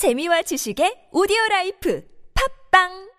재미와 지식의 오디오 라이프. 팝빵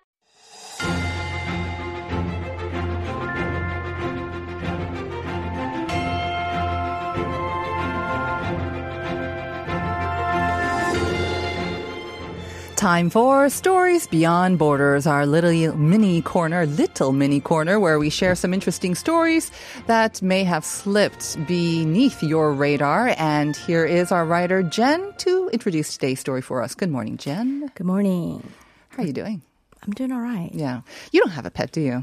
Time for Stories Beyond Borders, our little mini corner, little mini corner, where we share some interesting stories that may have slipped beneath your radar. And here is our writer, Jen, to introduce today's story for us. Good morning, Jen. Good morning. How are you doing? I'm doing all right. Yeah. You don't have a pet, do you?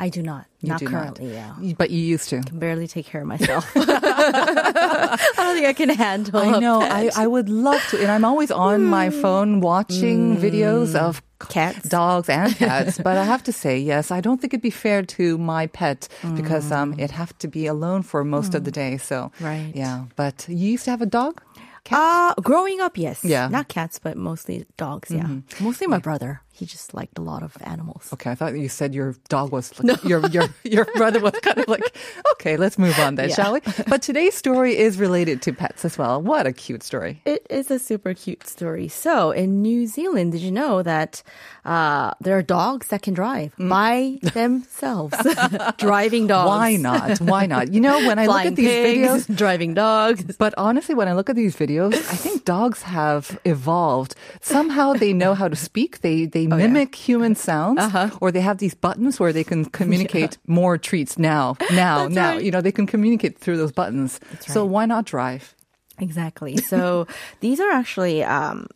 I do not. You not do currently, yeah. But you used to. I Can barely take care of myself. I don't think I can handle I know. I, I would love to. And I'm always on my hmm. phone watching hmm. videos of Cats? dogs and cats. but I have to say, yes, I don't think it'd be fair to my pet because um, hmm. it'd have to be alone for most of the day. So, Right. Yeah. But you used to have a dog? Uh, growing up, yes. Yeah. Not cats, but mostly dogs, yeah. Mm-hmm. Mostly my brother. He just liked a lot of animals. Okay, I thought you said your dog was like, your your your brother was kind of like okay, let's move on then, Yeah. shall we? But today's story is related to pets as well. What a cute story! It is a super cute story. So, in New Zealand, did you know that uh, there are dogs that can drive by themselves? Driving dogs. Why not? Why not? You know, when I look at these pigs, videos, driving dogs. But honestly, when I look at these videos, I think dogs have evolved. Somehow they know how to speak. They they Oh, mimic human sounds, Uh-huh. or they have these buttons where they can communicate more treats now. Now, That's now, right. you know, they can communicate through those buttons. So right. why not drive? Exactly. So these are actually um,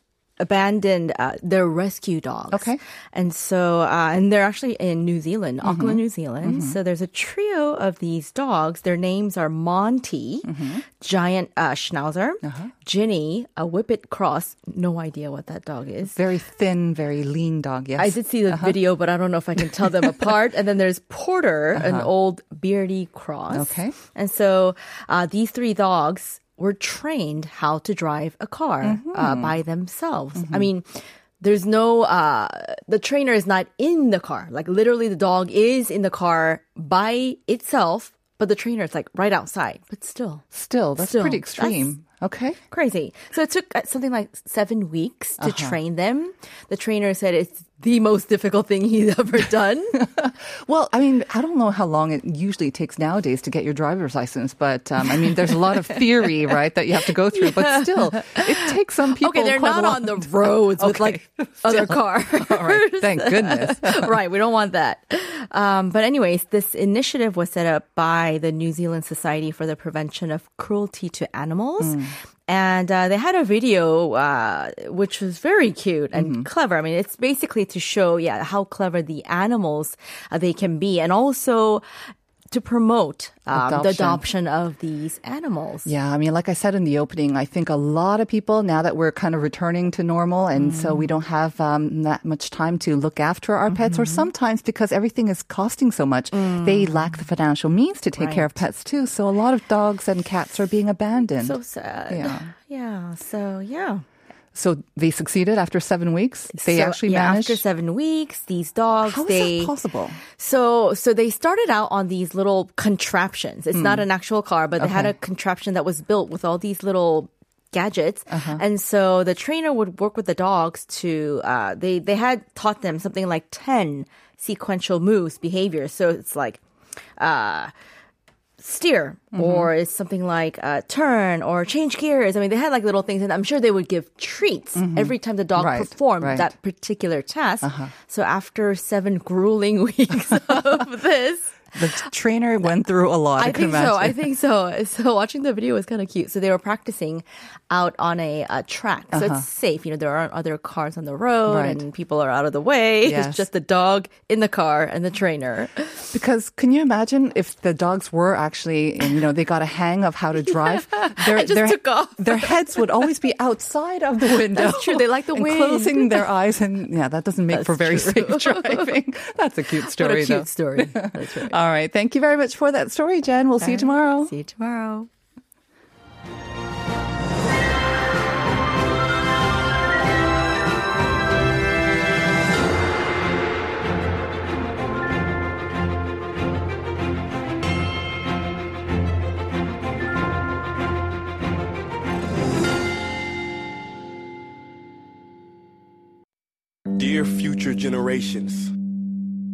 abandoned. Uh, they're rescue dogs. Okay. And so, uh, and they're actually in New Zealand, Auckland, New Zealand. So there's a trio of these dogs. Their names are Monty, giant uh, Schnauzer, Ginny, a Whippet Cross. No idea what that dog is. Very thin, very lean dog. Yes, I did see the video, but I don't know if I can tell them apart. And then there's Porter, an old beardie cross. Okay. And so uh, these three dogs were trained how to drive a car uh, by themselves. I mean, there's no, uh, the trainer is not in the car. Like literally the dog is in the car by itself, but the trainer is like right outside. But still, Still, that's Still, pretty that's- extreme. okay. crazy. So it took uh, something like seven weeks to train them. The trainer said it's the most difficult thing he's ever done. Well, I mean, I don't know how long it usually takes nowadays to get your driver's license, but um, I mean, there's a lot of theory, right, that you have to go through. But still, it takes some people. okay, they're not on the roads with Okay. like other cars. All right, thank goodness. right, we don't want that. Um, but anyways, this initiative was set up by the New Zealand Society for the Prevention of Cruelty to Animals. And uh, they had a video uh, which was very cute and Mm-hmm. clever. I mean, it's basically to show, yeah, how clever the animals uh, they can be, and also to promote um, the Adoption. adoption of these animals. Yeah, I mean, like I said in the opening, I think a lot of people now that we're kind of returning to normal, and so we don't have um, that much time to look after our pets, or sometimes because everything is costing so much, they lack the financial means to take care of pets too. So a lot of dogs and cats are being abandoned. So sad. Yeah. Yeah. So yeah. So they succeeded after seven weeks. They So, actually yeah, managed. after seven weeks. These dogs, How is they that possible? so so they started out on these little contraptions. It's Hmm. not an actual car, but they had a contraption that was built with all these little gadgets Uh-huh. and so the trainer would work with the dogs to uh, they they had taught them something like 10 sequential moves behaviors so it's like uh steer mm-hmm. or it's something like uh, turn or change gears. I mean, they had like little things, and I'm sure they would give treats mm-hmm. every time the dog Right, performed right. that particular task. Uh-huh. So after seven grueling weeks of this. The trainer went through a lot. I, I think so. I think so. So watching the video was kind of cute. So they were practicing out on a, uh track, so it's safe. You know, there aren't other cars on the road, Uh-huh. Right. and people are out of the way. Yes. It's just the dog in the car and the trainer. Because can you imagine if the dogs were actually, you know, they got a hang of how to drive? Their, just their, took off. Their heads would always be outside of the window. That's true. They like the wind. Closing their eyes, and yeah, that doesn't make That's for very true. safe driving. That's a cute What story, a though. cute story. That's right. All right. Thank you very much for that story, Jen. We'll All see you tomorrow. See you tomorrow. Dear future generations.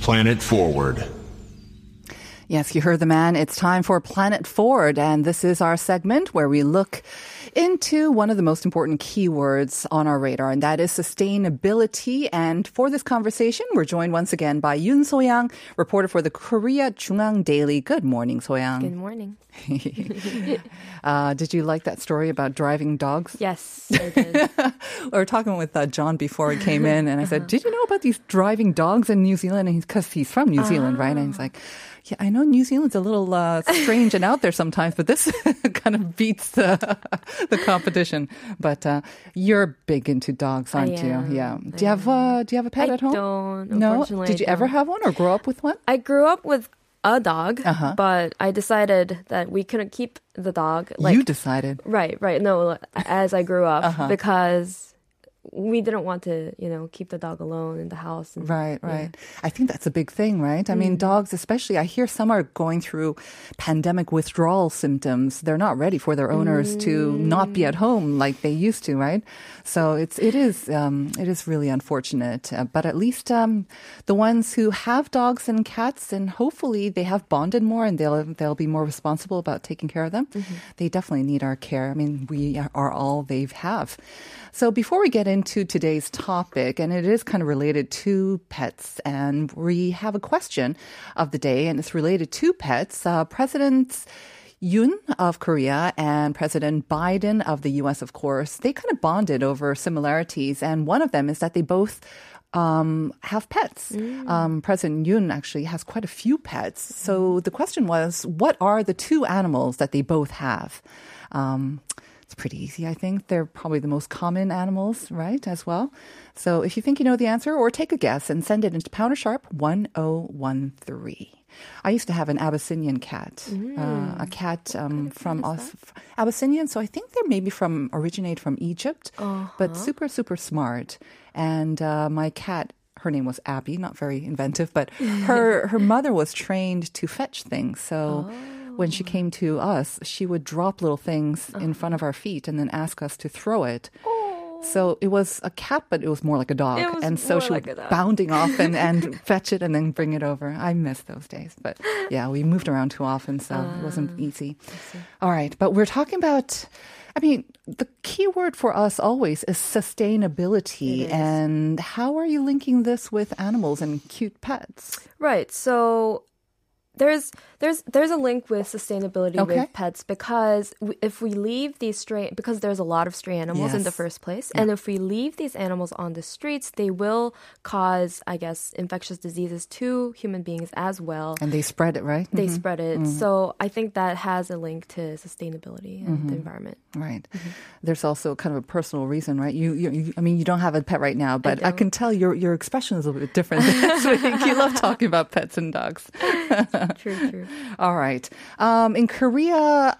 Planet Forward. Yes, you heard the man. It's time for Planet Forward, and this is our segment where we look into one of the most important keywords on our radar, and that is sustainability. And for this conversation, we're joined once again by Yoon So-yang, reporter for the Korea JoongAng Daily. Good morning, So-yang. Good morning. uh, did you like that story about driving dogs? Yes, I did. we were talking with uh, John before he came in, and I said, "Did you know about these driving dogs in New Zealand?" And because he's, from New Zealand, right? And he's like, "Yeah, I know New Zealand's a little uh, strange and out there sometimes, but this kind of beats the the competition." But uh, you're big into dogs, aren't I you? Yeah. Do you have uh, Do you have a pet I at home? don't, No. Did you ever have one or grow up with one? I grew up with a dog, Uh-huh. but I decided that we couldn't keep the dog. Like, you decided. right, right. No, as I grew up, Uh-huh. because we didn't want to, you know, keep the dog alone in the house. And, Right, yeah. right. I think that's a big thing, right? I mean, dogs, especially, I hear some are going through pandemic withdrawal symptoms. They're not ready for their owners to not be at home like they used to, right? So it's it is um, it is really unfortunate. Uh, but at least um, the ones who have dogs and cats, and hopefully they have bonded more, and they'll they'll be more responsible about taking care of them. They definitely need our care. I mean, we are all they have. So before we get into today's topic, and it is kind of related to pets, and we have a question of the day, and it's related to pets. Uh, Presidents Yoon of Korea and President Biden of the U.S., of course, they kind of bonded over similarities, and one of them is that they both um, have pets. Um, President Yoon actually has quite a few pets. So the question was, what are the two animals that they both have? Um, it's pretty easy, I think. They're probably the most common animals, right, as well. So if you think you know the answer, or take a guess and send it into Pounder Sharp 1013. I used to have an Abyssinian cat, uh, a cat um, from Aus- Abyssinian. So I think they're maybe from originate from Egypt, but super super smart. And uh, my cat, her name was Abby, not very inventive, but her her mother was trained to fetch things. So when she came to us, she would drop little things in front of our feet and then ask us to throw it. So it was a cat, but it was more like a dog. Was and so she like dog. bounding off and, and fetch it and then bring it over. I miss those days. But yeah, we moved around too often, so it wasn't Ah, easy. All right. But we're talking about, I mean, the key word for us always is sustainability. It is. And how are you linking this with animals and cute pets? Right. So there's there's there's a link with sustainability Okay. with pets because w- if we leave these stray because there's a lot of stray animals in the first place and if we leave these animals on the streets they will cause I guess infectious diseases to human beings as well. And they spread it, right? they Mhm. spread it. So I think that has a link to sustainability and Mm-hmm. the environment. Right. Mm-hmm. There's also kind of a personal reason, right? You, you, you I mean, you don't have a pet right now, but I, don't. can tell your your expression is a little bit different. You love talking about pets and dogs. True, true. All right. Um, in Korea,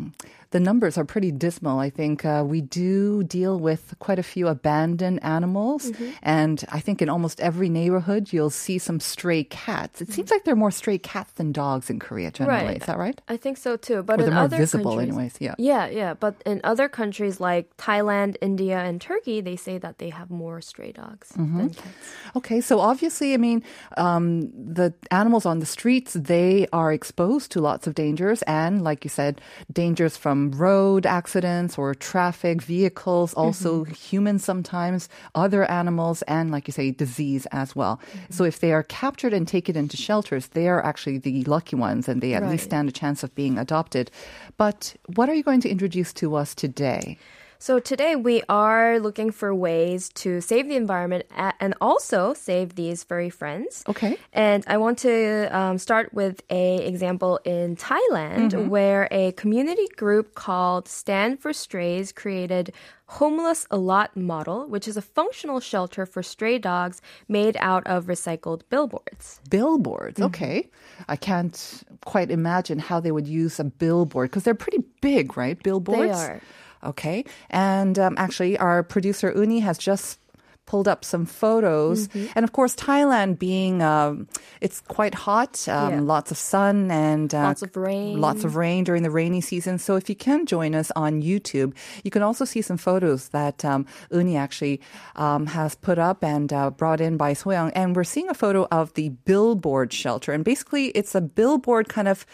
the numbers are pretty dismal. I think uh, we do deal with quite a few abandoned animals. Mm-hmm. And I think in almost every neighborhood, you'll see some stray cats. It seems like there are more stray cats than dogs in Korea generally. Mm-hmm. Right. Is that right? I think so too. But Or in more other visible countries, anyways, yeah. yeah, yeah. But in other countries like Thailand, India, and Turkey, they say that they have more stray dogs Mm-hmm. than cats. Okay, so obviously, I mean, um, the animals on the streets, they are exposed to lots of dangers. And like you said, dangers from road accidents or traffic, vehicles, also mm-hmm. humans sometimes, other animals, and like you say, disease as well. So mm-hmm. if they are captured and taken into shelters, they are actually the lucky ones and they at least stand a chance of being adopted. But what are you going to introduce to us today? So today we are looking for ways to save the environment and also save these furry friends. Okay. And I want to um, start with a example in Thailand Mm-hmm. where a community group called Stand for Strays created Homeless a Lot Model, which is a functional shelter for stray dogs made out of recycled billboards. Billboards. Okay. I can't quite imagine how they would use a billboard because they're pretty big, right? Billboards. They are. Okay. And um, actually, our producer Uni has just pulled up some photos. Mm-hmm. And of course, Thailand being, um, it's quite hot, um, Yeah. lots of sun and uh, Lots of rain. Lots of rain during the rainy season. So if you can join us on YouTube, you can also see some photos that um, Uni actually um, has put up and uh, brought in by Soyoung. And we're seeing a photo of the billboard shelter. And basically, it's a billboard kind of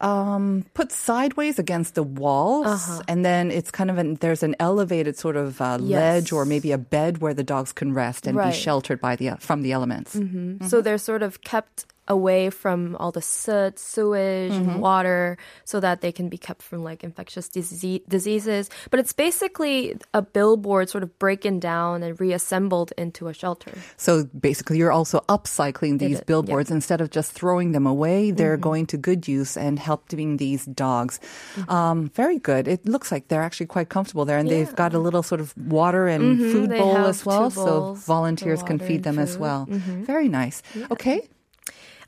um, put sideways against the walls, Uh-huh. and then it's kind of an there's an elevated sort of uh, ledge or maybe a bed where the dogs can rest and Right. be sheltered by the from the elements. So they're sort of kept away from all the soot, sewage, and mm-hmm. water so that they can be kept from like infectious disease, diseases. But it's basically a billboard sort of breaking down and reassembled into a shelter. So basically, you're also upcycling these is, yeah. billboards instead of just throwing them away. They're mm-hmm. going to good use and helping these dogs. Mm-hmm. Um, very good. It looks like they're actually quite comfortable there, and they've got a little sort of water and food They bowl as well, so volunteers can feed them as food. well. Very nice. Okay.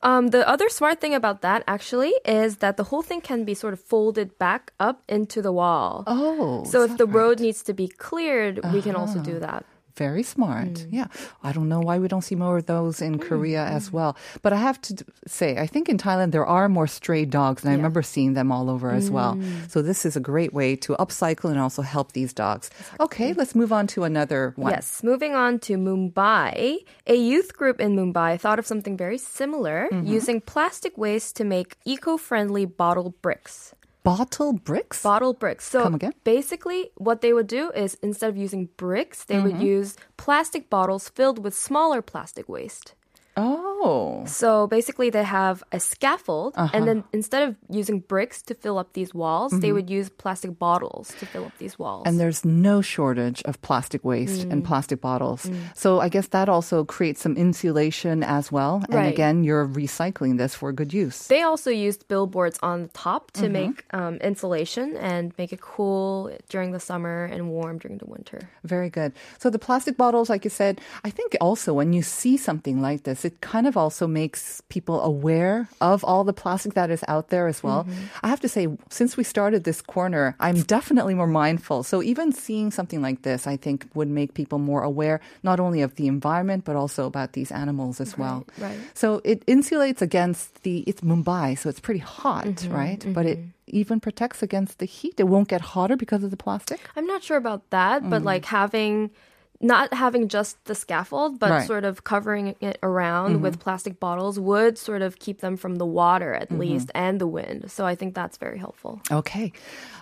Um, the other smart thing about that actually is that the whole thing can be sort of folded back up into the wall. Oh, so if the that road needs to be cleared, we can also do that. Very smart. Mm. Yeah. I don't know why we don't see more of those in Korea as well. But I have to say, I think in Thailand there are more stray dogs, and I remember seeing them all over as well. Mm. So this is a great way to upcycle and also help these dogs. Okay, let's move on to another one. Yes, moving on to Mumbai, a youth group in Mumbai thought of something very similar, Mm-hmm. using plastic waste to make eco-friendly bottle bricks. Bottle bricks? Bottle bricks. So Come again? basically, what they would do is instead of using bricks, they would Mm-hmm. use plastic bottles filled with smaller plastic waste. Oh. So basically, they have a scaffold, Uh-huh. and then instead of using bricks to fill up these walls, they Mm-hmm. would use plastic bottles to fill up these walls. And there's no shortage of plastic waste Mm. and plastic bottles. So I guess that also creates some insulation as well. And Right. again, you're recycling this for good use. They also used billboards on the top Mm-hmm. to make um, insulation and make it cool during the summer and warm during the winter. Very good. So the plastic bottles, like you said, I think also when you see something like this, it kind of also makes people aware of all the plastic that is out there as well. Mm-hmm. I have to say, since we started this corner, I'm definitely more mindful. So even seeing something like this, I think would make people more aware, not only of the environment, but also about these animals as well. right. So it insulates against the, it's Mumbai, so it's pretty hot, mm-hmm, right? But it mm-hmm. even protects against the heat. It won't get hotter because of the plastic. I'm not sure about that, but mm. like having not having just the scaffold, but Right. sort of covering it around with mm-hmm. plastic bottles would sort of keep them from the water at mm-hmm. least and the wind. So I think that's very helpful. Okay,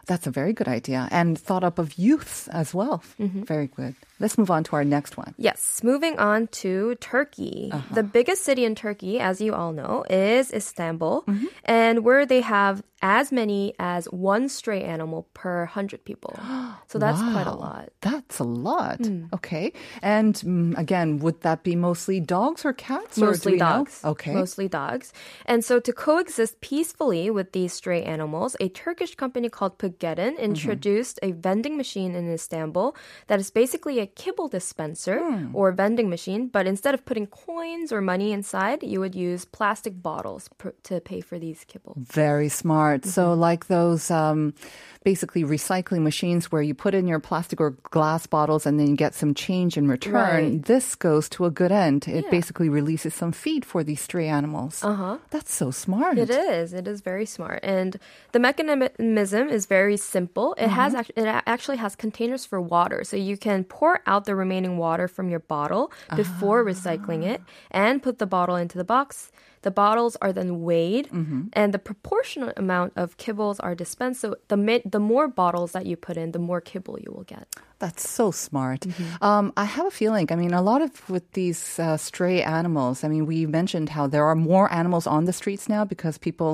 that's a very good idea and thought up of youth as well. Mm-hmm. Very good. Let's move on to our next one. Yes, moving on to Turkey. Uh-huh. The biggest city in Turkey, as you all know, is Istanbul, and where they have as many as one stray animal per 100 people. So that's quite a lot. That's a lot. Mm. Okay, and mm, again, would that be mostly dogs or cats? or do Mostly know? dogs. Okay. Mostly dogs. And so to coexist peacefully with these stray animals, a Turkish company called Pugedon Mm-hmm. introduced a vending machine in Istanbul that is basically a kibble dispenser Hmm. or vending machine, but instead of putting coins or money inside, you would use plastic bottles pr- to pay for these kibble. Very smart. So, Mm-hmm. like those um, basically recycling machines where you put in your plastic or glass bottles and then you get some change in return, Right. this goes to a good end. It basically releases some feed for these stray animals. Uh huh. That's so smart. It is. It is very smart, and the mechanism is very simple. It has Mm-hmm. act- it actually has containers for water, so you can pour out the remaining water from your bottle before recycling it, and put the bottle into the box. The bottles are then weighed, Mm-hmm. and the proportionate amount of kibbles are dispensed. So the the more bottles that you put in, the more kibble you will get. That's so smart. Mm-hmm. Um, I have a feeling, I mean, a lot of with these uh, stray animals, I mean, we mentioned how there are more animals on the streets now because people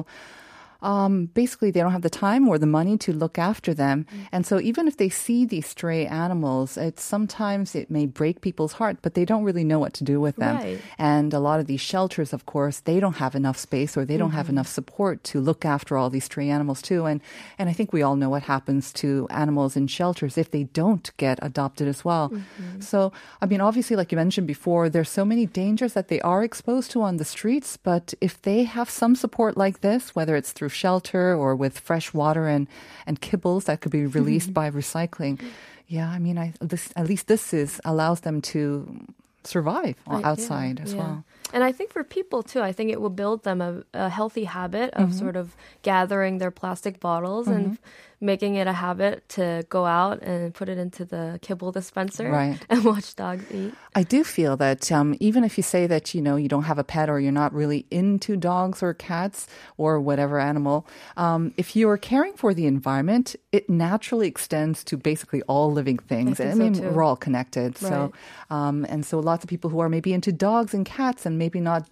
um, basically they don't have the time or the money to look after them. Mm. And so even if they see these stray animals, it's sometimes it may break people's heart, but they don't really know what to do with them. Right. And a lot of these shelters, of course, they don't have enough space or they don't have mm-hmm. enough support to look after all these stray animals too. And and I think we all know what happens to animals in shelters if they don't get adopted as well. Mm-hmm. So I mean, obviously, like you mentioned before, there's so many dangers that they are exposed to on the streets. But if they have some support like this, whether it's through shelter or with fresh water and and kibbles that could be released by recycling, yeah, I mean, I this at least this is allows them to survive I- yeah, outside as yeah. well. And I think for people too, I think it will build them a, a healthy habit of Mm-hmm. sort of gathering their plastic bottles and making it a habit to go out and put it into the kibble dispenser Right. and watch dogs eat. I do feel that um, even if you say that you know you don't have a pet or you're not really into dogs or cats or whatever animal, um, if you are caring for the environment, it naturally extends to basically all living things. I so, mean, too. we're all connected. Right. So, um, and so lots of people who are maybe into dogs and cats and maybe not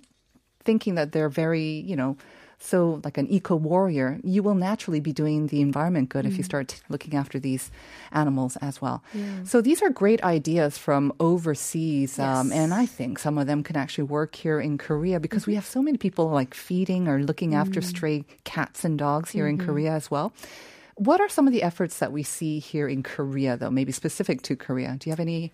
thinking that they're very, you know, so like an eco warrior, you will naturally be doing the environment good if you start looking after these animals as well. So these are great ideas from overseas, um, and I think some of them can actually work here in Korea because we have so many people like feeding or looking after stray cats and dogs here in Korea as well. What are some of the efforts that we see here in Korea, though, maybe specific to Korea? Do you have any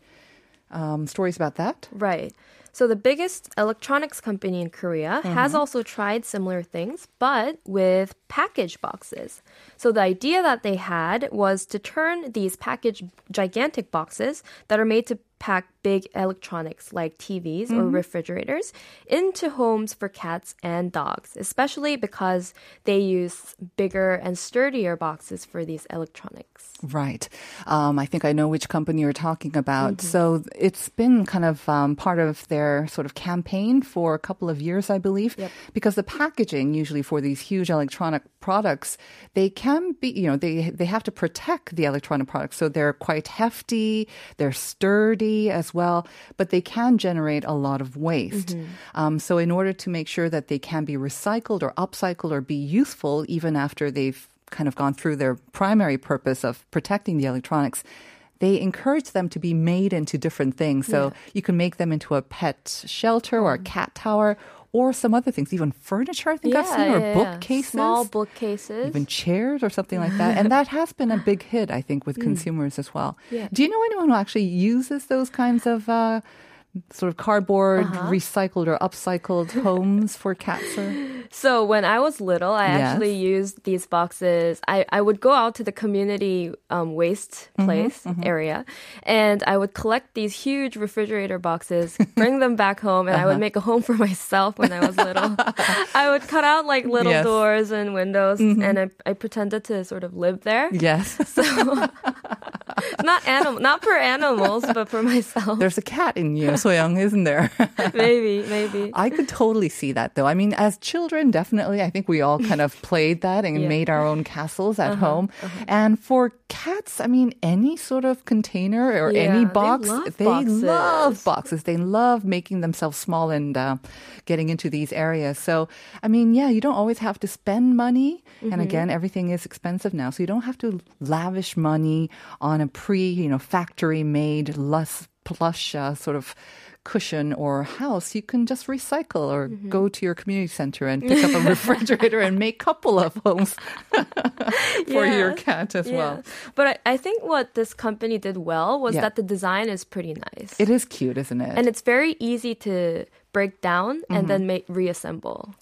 um, stories about that? Right. So the biggest electronics company in Korea has also tried similar things, but with package boxes. So the idea that they had was to turn these package gigantic boxes that are made to pack big electronics like TVs or refrigerators into homes for cats and dogs, especially because they use bigger and sturdier boxes for these electronics. Right. Um, I think I know which company you're talking about. Mm-hmm. So it's been kind of um, part of their sort of campaign for a couple of years, I believe, Yep. because the packaging usually for these huge electronic products, they can be, you know, they they have to protect the electronic products, so they're quite hefty, they're sturdy as well, but they can generate a lot of waste. Mm-hmm. Um, so in order to make sure that they can be recycled or upcycled or be useful even after they've kind of gone through their primary purpose of protecting the electronics, they encourage them to be made into different things. So you can make them into a pet shelter or a cat tower or some other things, even furniture, I think I've seen, or bookcases. Small bookcases. Even chairs or something like that. And that has been a big hit, I think, with consumers as well. Yeah. Do you know anyone who actually uses those kinds of uh, sort of cardboard, recycled or upcycled homes for cats? Or? So when I was little, I Yes. actually used these boxes. I, I would go out to the community um, waste Mm-hmm, place area, and I would collect these huge refrigerator boxes, bring them back home, and I Uh-huh. would make a home for myself when I was little. I would cut out like little Yes. Mm-hmm. doors and windows, and I, I pretended to sort of live there. Yes. Not animal, not for animals, but for myself. There's a cat in you, Soyoung, isn't there? maybe, maybe. I could totally see that though. I mean, as children, definitely, I think we all kind of played that and Yeah. Uh-huh, made our own castles at home. And for cats, I mean, any sort of container or Yeah, any they box, love they boxes. love boxes. They love making themselves small and uh, getting into these areas. So, I mean, yeah, you don't always have to spend money. Mm-hmm. And again, everything is expensive now. So you don't have to lavish money on a pre, you know, factory made, less plush uh, sort of cushion or house, you can just recycle or Mm-hmm. go to your community center and pick up a refrigerator and make a couple of homes for your cat as well. But I, I think what this company did well was Yeah. that the design is pretty nice. It is cute, isn't it? and it's very easy to break down and then make reassemble.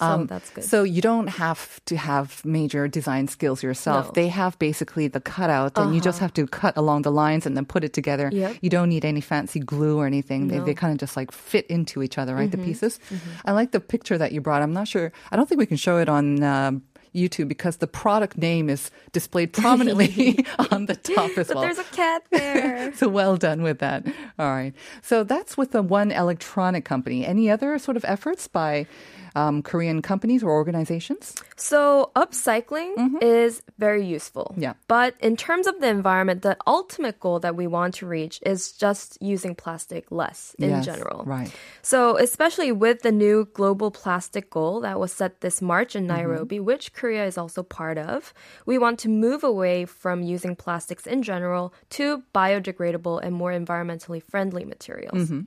So that's good. Mm-hmm. Um, So you don't have to have major design skills yourself. No. Uh-huh. They have basically the cutout, and you just have to cut along the lines and then put it together. Yep. You don't need any fancy glue or anything. They, they kind of just like fit into each other, right? Mm-hmm. The pieces. I like the picture that you brought. I'm not sure. I don't think we can show it on. Um, YouTube because the product name is displayed prominently on the top as but well. there's a cat there. so well done with that. All right. So that's with the one electronic company. Any other sort of efforts by um, Korean companies or organizations? So upcycling is very useful. Mm-hmm. Yeah. But in terms of the environment, the ultimate goal that we want to reach is just using plastic less in Yes, general. right. So especially with the new global plastic goal that was set this March in Mm-hmm. Nairobi, which Korea is also part of, we want to move away from using plastics in general to biodegradable and more environmentally friendly materials. Mm-hmm.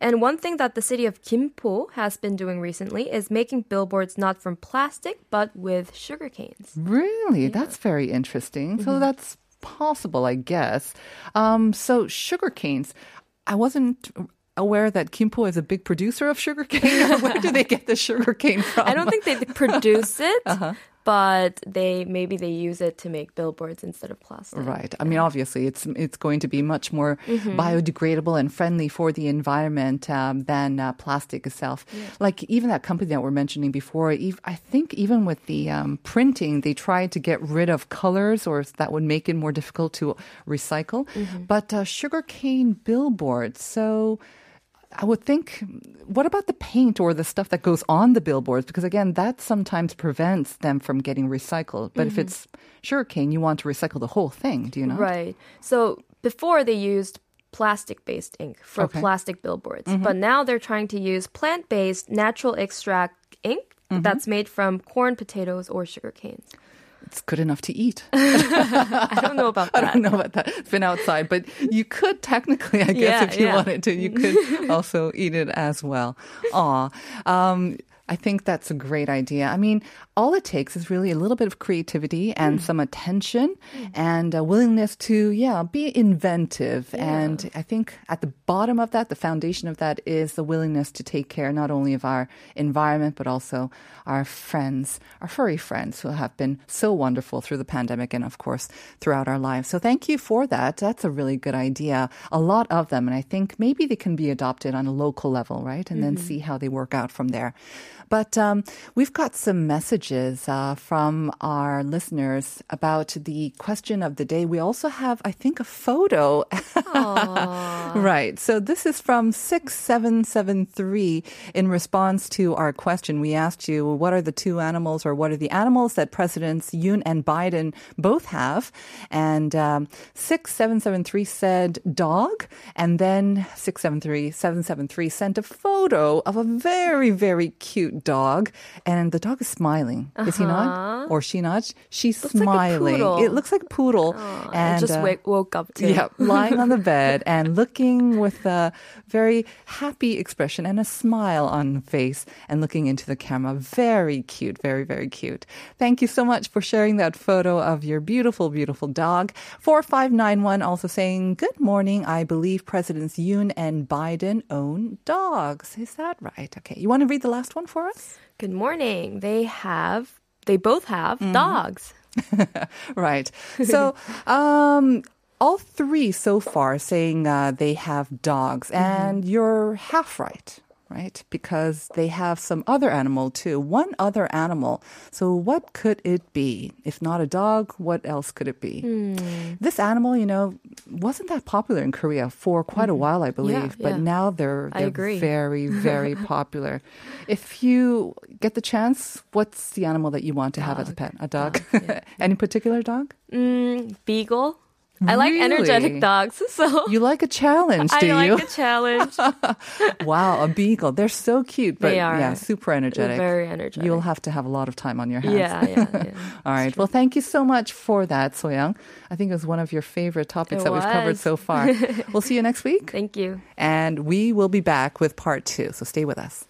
And one thing that the city of Gimpo has been doing recently is making billboards not from plastic but with sugar canes. Really? That's very interesting. Mm-hmm. So that's possible, I guess. Um, so sugar canes. I wasn't aware that Kimpo is a big producer of sugar cane. Where do they get the sugar cane from? I don't think they produce it, Uh-huh. But they maybe they use it to make billboards instead of plastic. Right. I mean, obviously, it's it's going to be much more Mm-hmm. biodegradable and friendly for the environment um, than uh, plastic itself. Like even that company that we're mentioning before, ev- I think even with the um, printing, they tried to get rid of colors, or that would make it more difficult to recycle. Mm-hmm. But uh, sugarcane billboards, so. I would think, what about the paint or the stuff that goes on the billboards? Because again, that sometimes prevents them from getting recycled. But if Mm-hmm. it's sugarcane, you want to recycle the whole thing, do you know? Right. So before they used plastic based ink for Okay. Mm-hmm. plastic billboards, but now they're trying to use plant based natural extract ink Mm-hmm. that's made from corn, potatoes, or sugar canes. It's good enough to eat. I don't know about that. I don't know about that. It's been outside, but you could technically, I guess, Yeah, if you yeah. wanted to, you could also eat it as well. Aw. Um, I think that's a great idea. I mean, all it takes is really a little bit of creativity and Hmm. some attention and a willingness to, yeah, be inventive. And I think at the bottom of that, the foundation of that is the willingness to take care not only of our environment, but also our friends, our furry friends who have been so wonderful through the pandemic and, of course, throughout our lives. So thank you for that. That's a really good idea. A lot of them. And I think maybe they can be adopted on a local level, right? And then see how they work out from there. But um, we've got some messages uh, from our listeners about the question of the day. We also have, I think, a photo. right. So this is from 6773 in response to our question. We asked you, what are the two animals or what are the animals that Presidents Yoon and Biden both have? And um, 6773 said dog. And then 673 773 sent a photo of a very, very cute dog. And the dog is smiling. Is he not? Or she not? She's Uh-huh. Looks like a smiling. poodle. it looks like a poodle. I and just uh, wake, woke up too. yeah, lying on the bed and looking with a very happy expression and a smile on the face and looking into the camera. Very cute, very, very cute. Thank you so much for sharing that photo of your beautiful, beautiful dog. 4591 also saying, Good morning. I believe Presidents Yoon and Biden own dogs. Is that right? Okay. You want to read the last one for us? Good morning. They have, they both have Mm-hmm. dogs. right. So, um, all three so far saying uh, they have dogs, and you're half right. Right, because they have some other animal too. One other animal. So, what could it be? If not a dog, what else could it be? This animal, you know, wasn't that popular in Korea for quite a while, I believe. yeah, but yeah. now they're, they're very, very popular. If you get the chance, what's the animal that you want to have as a pet? A dog? Any particular dog? Mm, beagle. I like Really? energetic dogs, so You like a challenge, do I you? like a challenge. wow, a beagle. They're so cute, but They are. yeah, super energetic. very energetic. You'll have to have a lot of time on your hands. yeah, yeah, yeah. All right. Well, thank you so much for that, Soyoung. I think it was one of your favorite topics It that we've covered so far. we'll see you next week. Thank you. And we will be back with part two. So stay with us.